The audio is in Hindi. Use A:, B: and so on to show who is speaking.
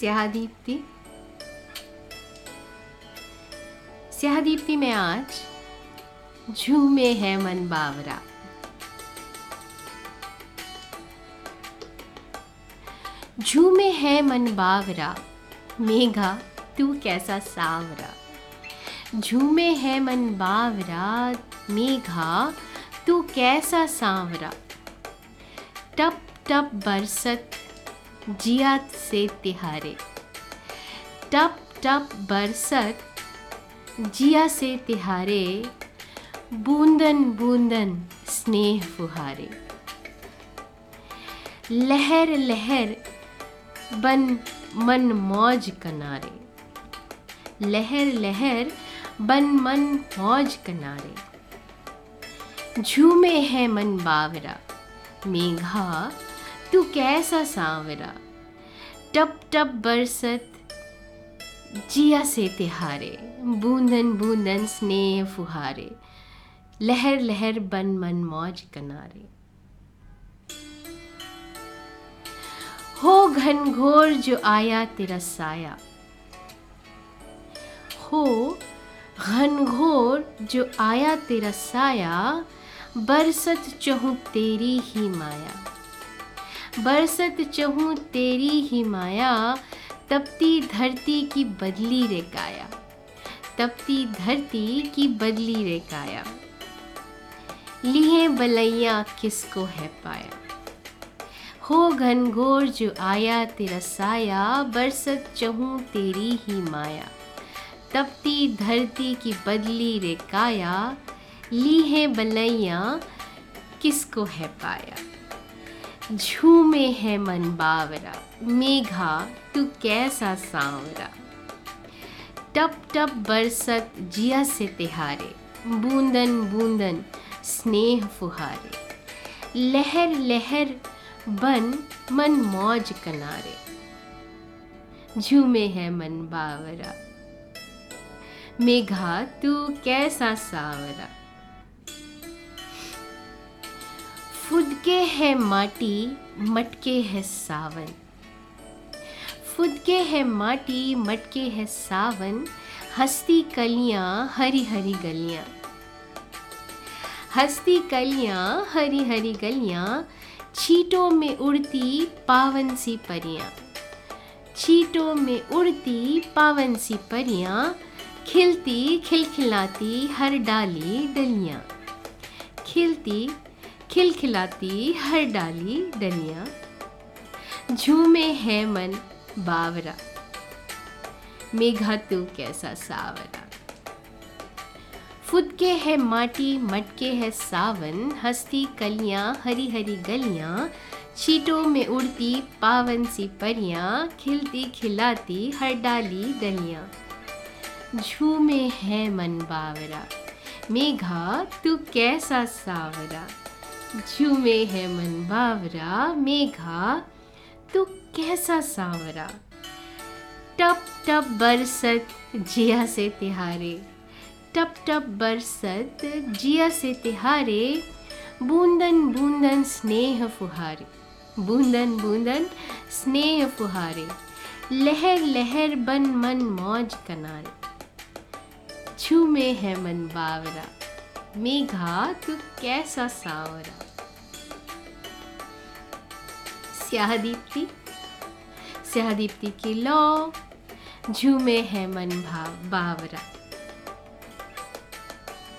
A: स्याह दीप्ति स्याह दीप्ति में आज झूमे है मन बावरा। झूमे है मन बावरा, मेघा तू कैसा सावरा। झूमे है मन बावरा, मेघा तू कैसा सांवरा। टप टप बरसत जिया से तिहारे। टप टप, बरसत, जिया से तिहारे, बूंदन बूंदन, स्नेह फुहारे। लहर लहर, बन, मन, मौज, कनारे। लहर लहर, बन, मन, मौज, कनारे। झूमे है मन, बावरा। मेघा तू कैसा सांवरा टप टप बरसत, जिया से तिहारे, बूंदन बूंदन स्नेह फुहारे, लहर लहर बन मन मौज कनारे। हो घनघोर जो आया तेरा साया, हो घनघोर जो आया तेरा साया, बरसत चहूँ तेरी ही माया। बरसत चहूँ तेरी ही माया, तपती धरती की बदली रे काया। तपती धरती की बदली रे काया। लिए बलैया किसको है पाया? हो घनघोर जो आया तेरा साया, बरसत चहूँ तेरी ही माया। तपती धरती की बदली रे काया ली है बलैया किसको है पाया? झूमे है मन बावरा, मेघा तू कैसा सांवरा। टप टप बरसत जिया से तिहारे, बूंदन बूंदन स्नेह फुहारे। लहर लहर बन मन मौज कनारे। झूमे है मन बावरा, मेघा तू कैसा सावरा। फुदके है माटी, मटके है सावन। फुदके है माटी, मटके है सावन, हस्ती कलियाँ हरी हरी गलियाँ। हस्ती कलियाँ हरी हरी गलियाँ, छीटों में उड़ती पावन सी परियाँ। छीटों में उड़ती पावन सी परियाँ, खिलती, खिलखिलाती हर डाली डलियाँ। खिलती खिलखिलाती हर डाली डलियाँ। झूमे है मन बावरा। मेघा तू कैसा सावरा। फुदके है माटी, मटके है सावन। हस्ती कलियाँ हरी हरी गलियाँ। चीटों में उड़ती पावन सी परियाँ। खिलती खिलाती हर डाली डलियाँ। झूमे है मन बावरा। मेघा, तू कैसा सावरा। झूमे है मन बावरा, मेघा, तू कैसा सांवरा? टप टप बरसत जिया से तिहारे। टप टप बरसत जिया से तिहारे, बूंदन बूंदन स्नेह फुहारे। बूंदन बूंदन स्नेह फुहारे, लहर लहर बन मन मौज कनारे। झूमे है मन बावरा। मेघा, तू कैसा सावरा? स्याह दीप्ति स्याह दीप्ति की लौ, झूमे है मन भाव बावरा।